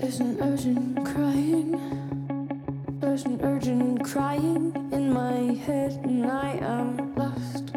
There's an urgent crying, there's an urgent crying in my head, and I am lost.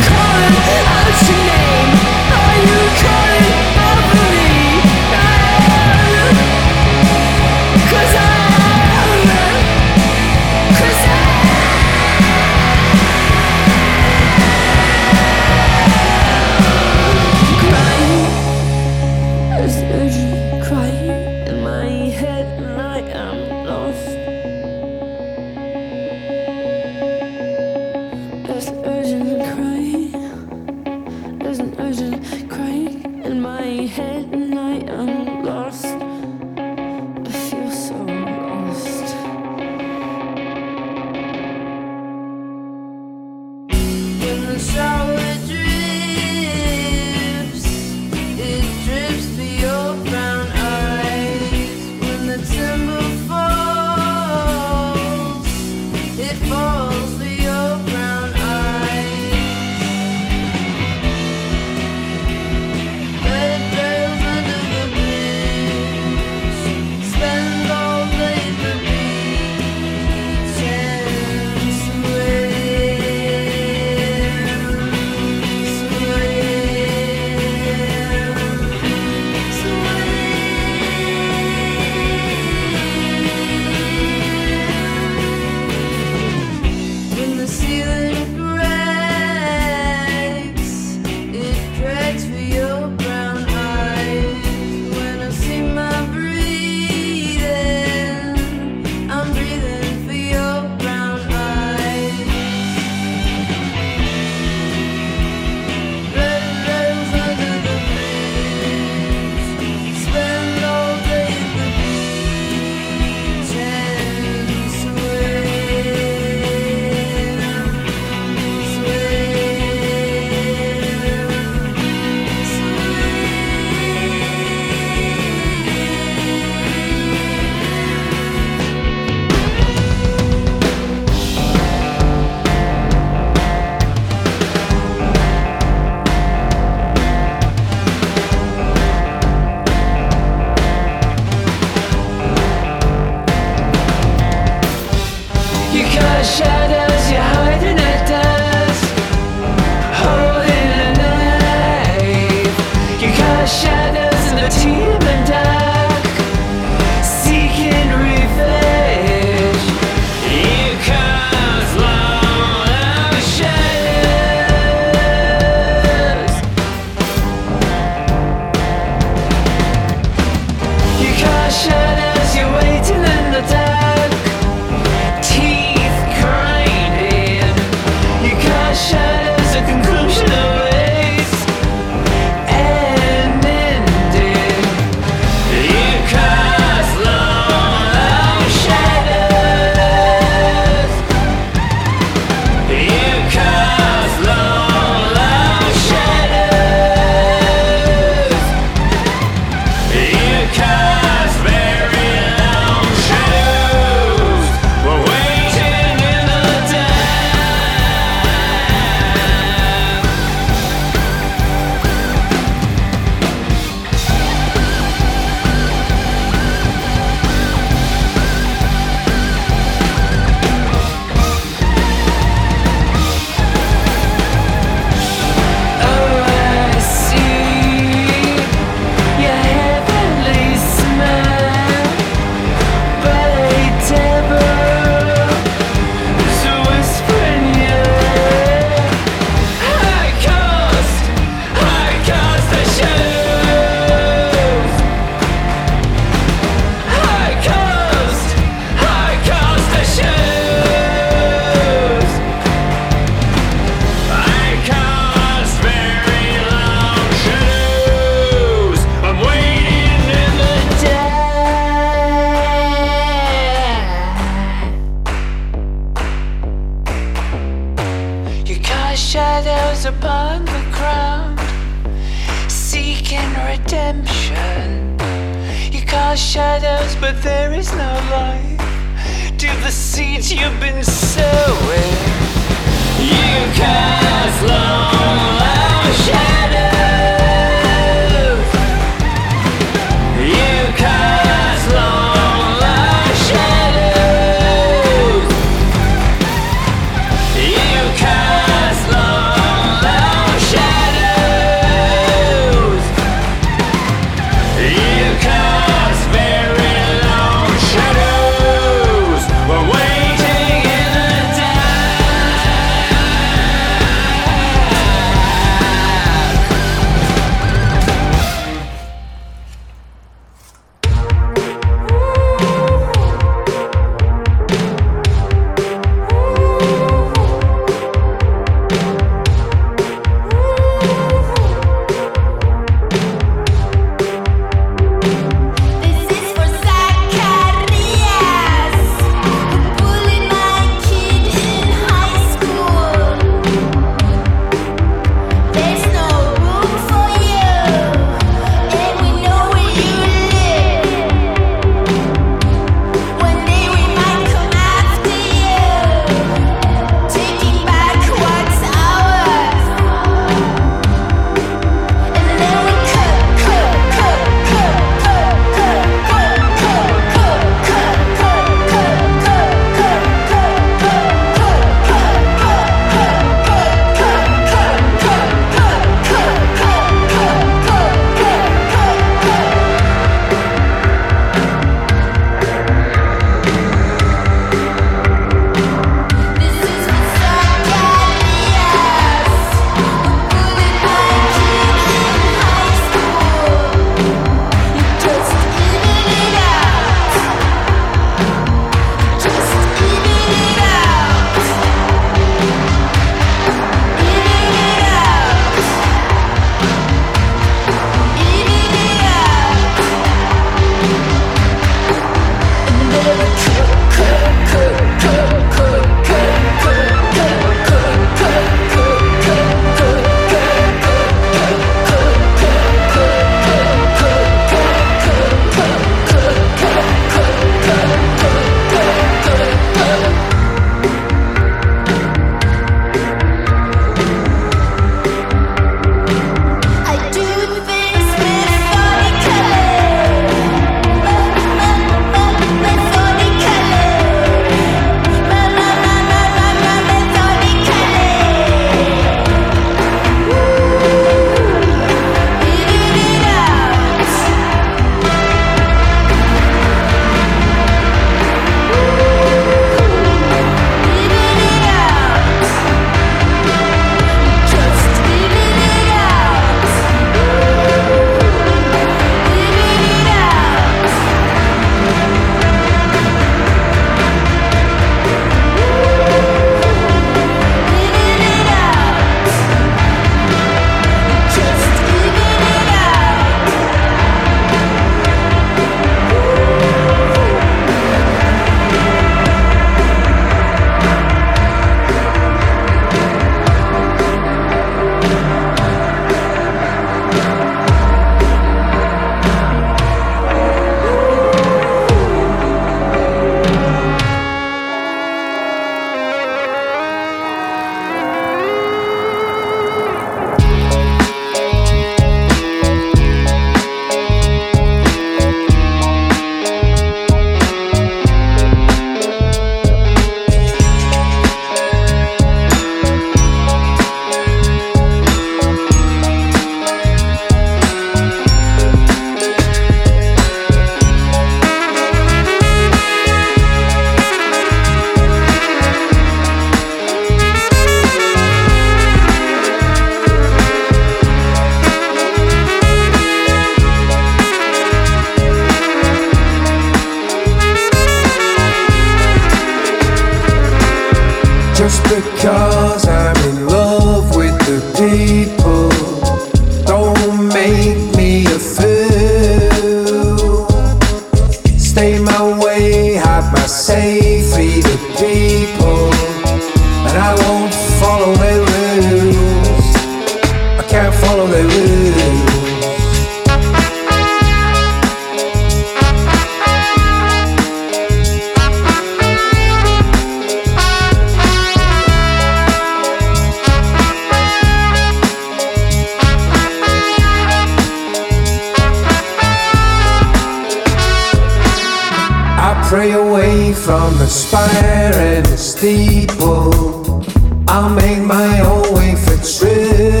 from the spire and the steeple. I'll make my own way for truth.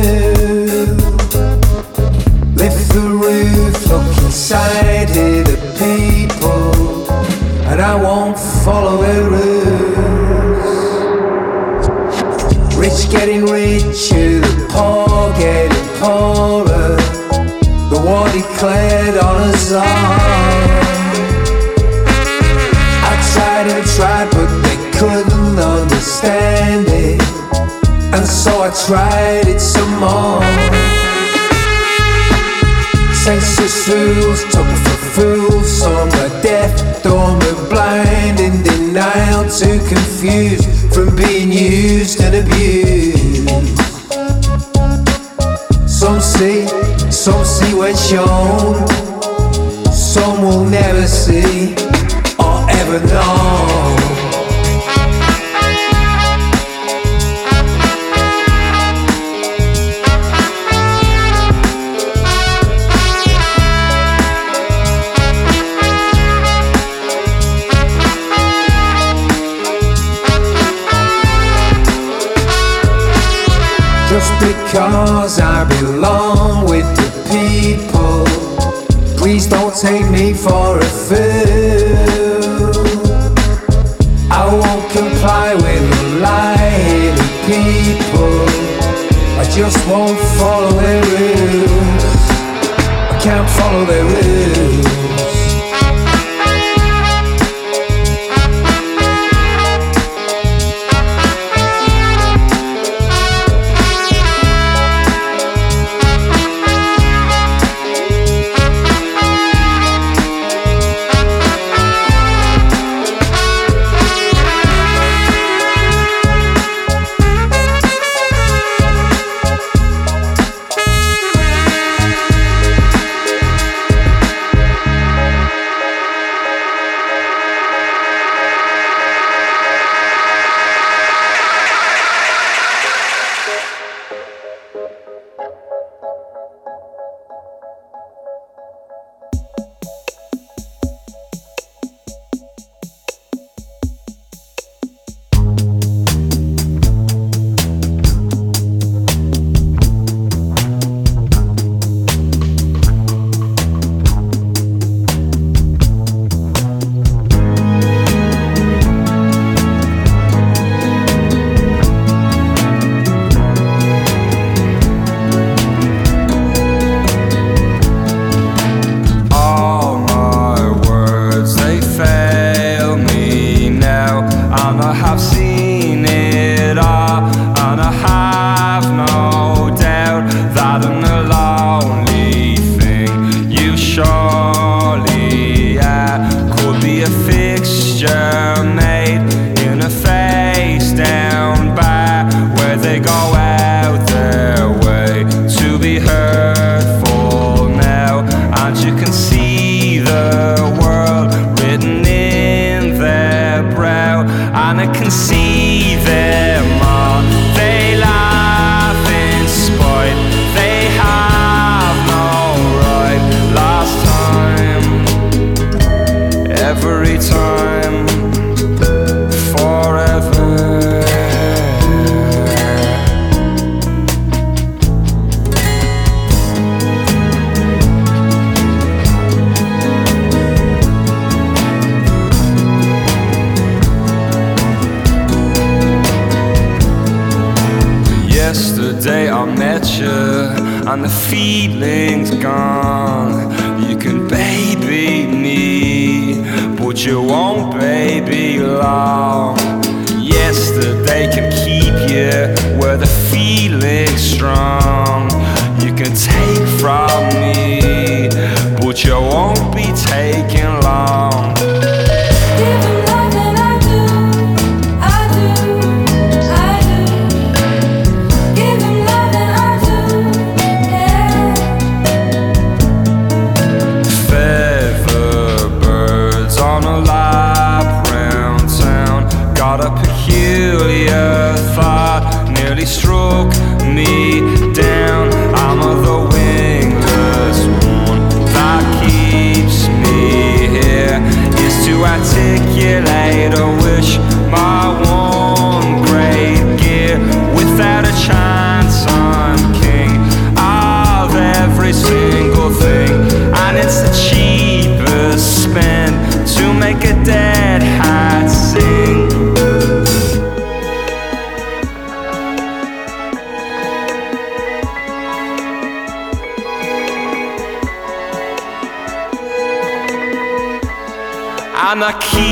I tried it some more. Senseless rules, talking for fools, so I'm a deaf, dumb and blind in denial, too confused from being used and abused. Some see, some see when shown, some will never see or ever know. Cause I belong with the people. Please don't take me for a fool. I won't comply with the lying people. I just won't follow their rules. I can't follow their rules.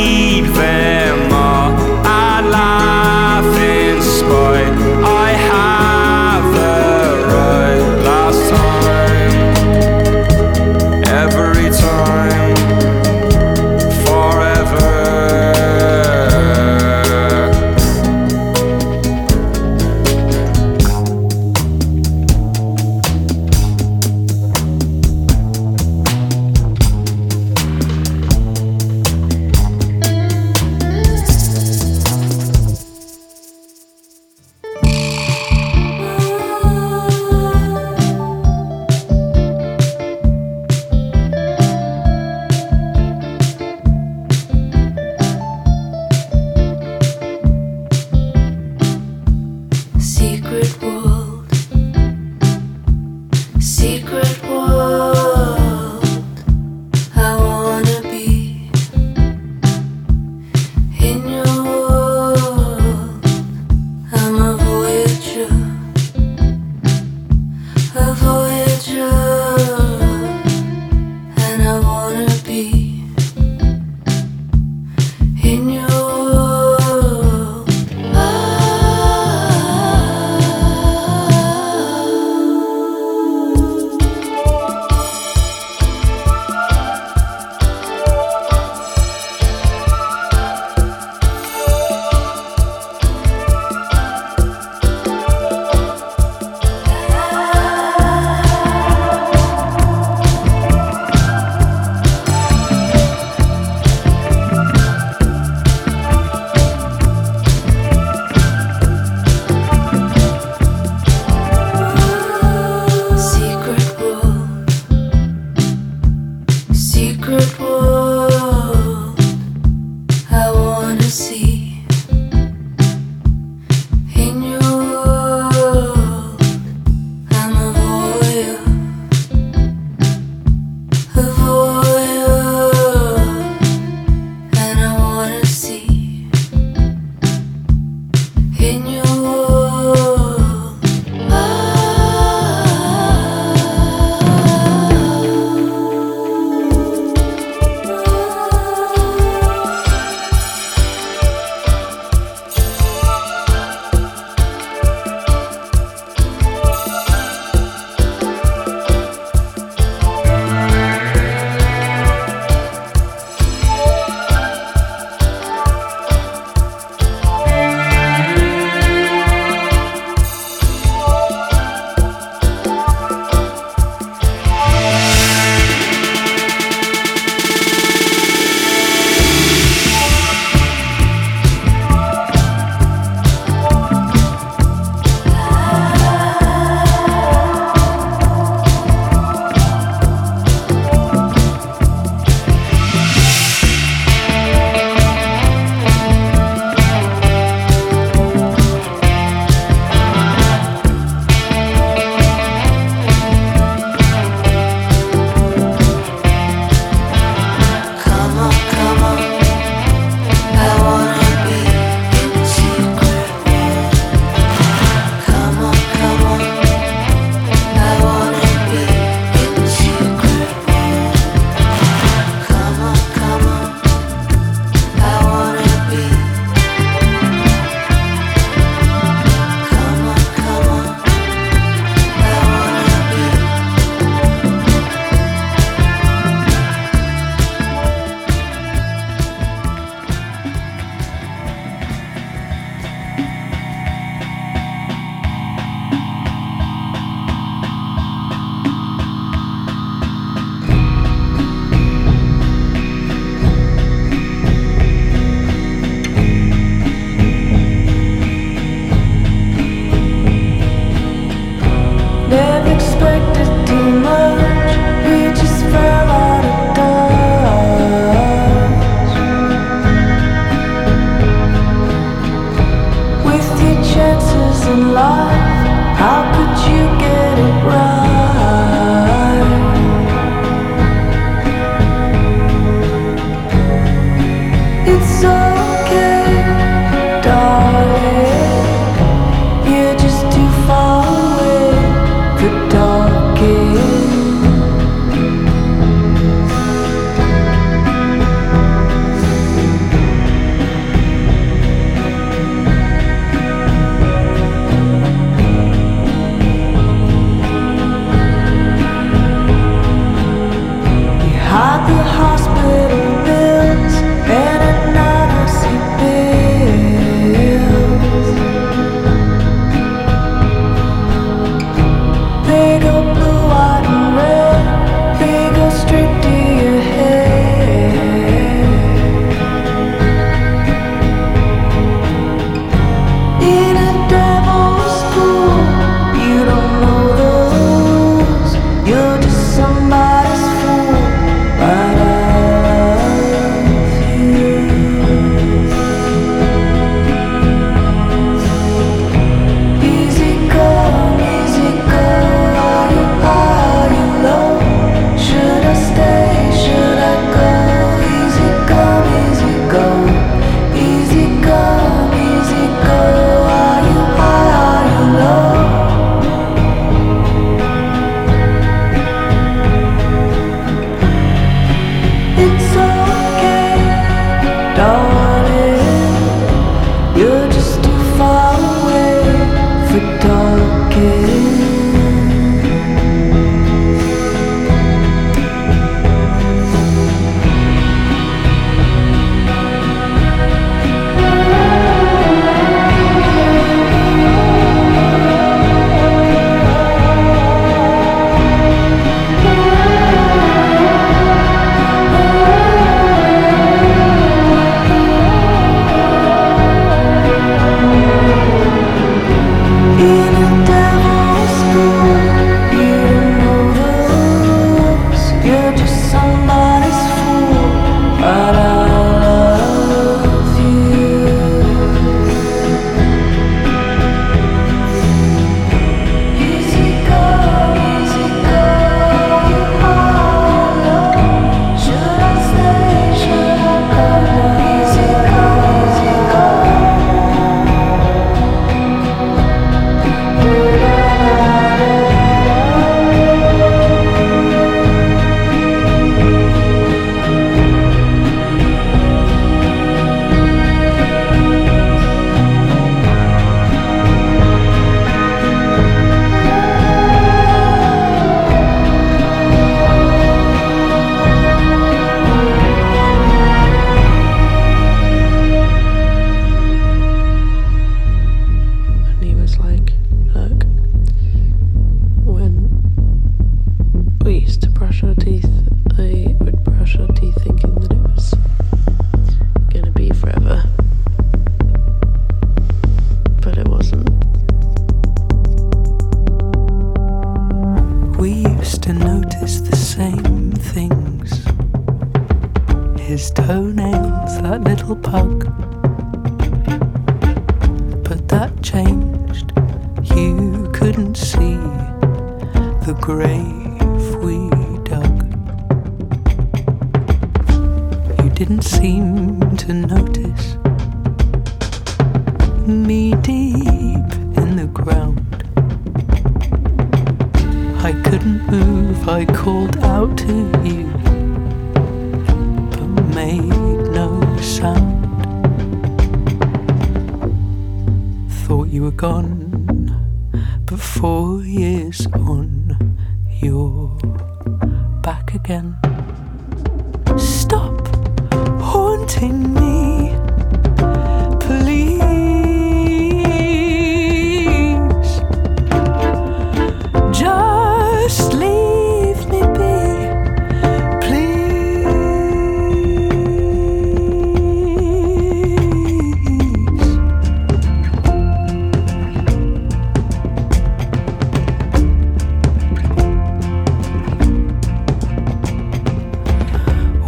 And I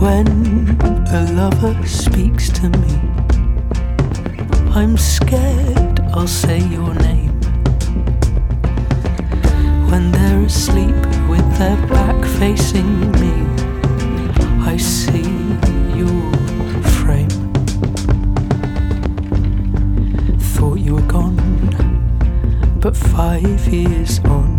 When a lover speaks to me, I'm scared I'll say your name. When they're asleep with their back facing me, I see your frame. Thought you were gone, but five years on.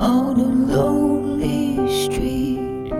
What makes me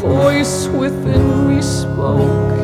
Who within me Some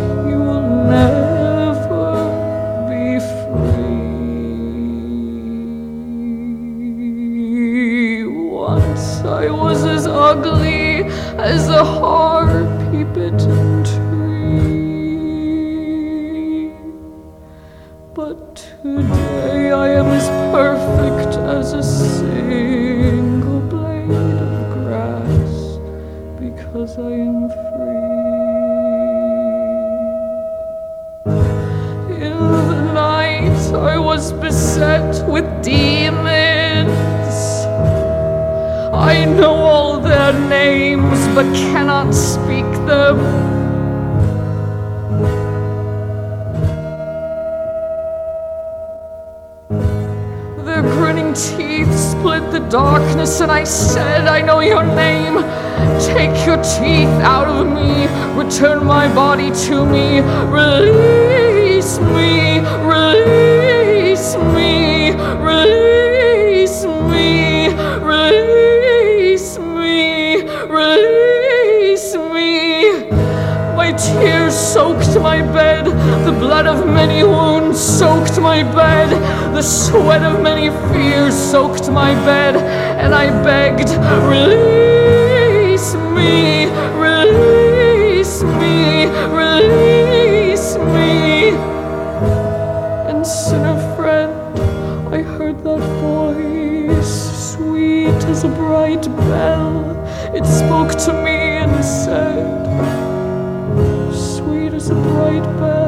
demon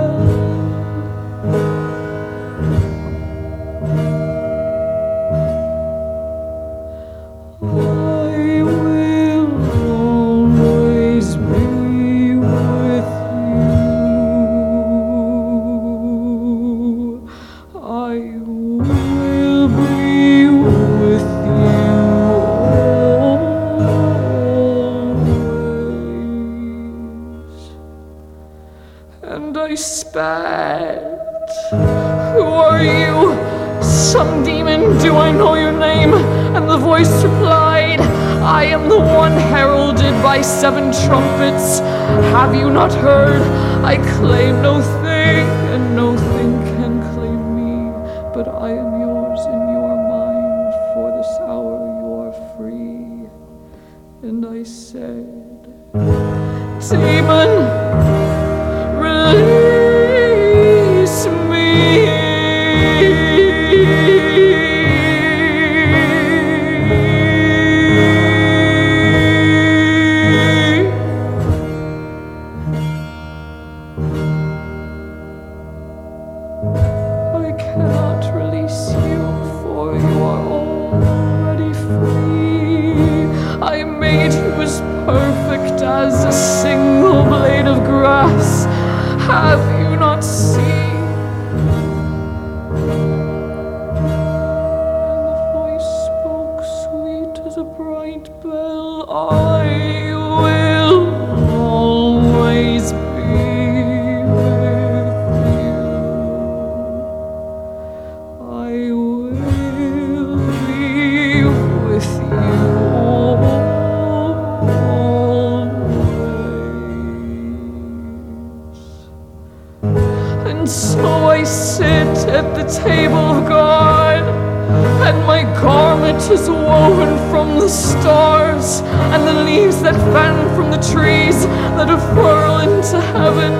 Is woven from the stars and the leaves that fan from the trees that have whirled into heaven.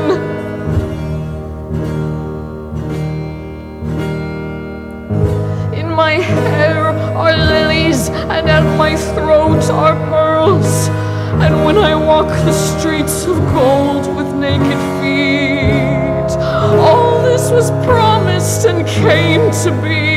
In my hair are lilies, and at my throat are pearls. And when I walk the streets of gold with naked feet, all this was promised and came to be.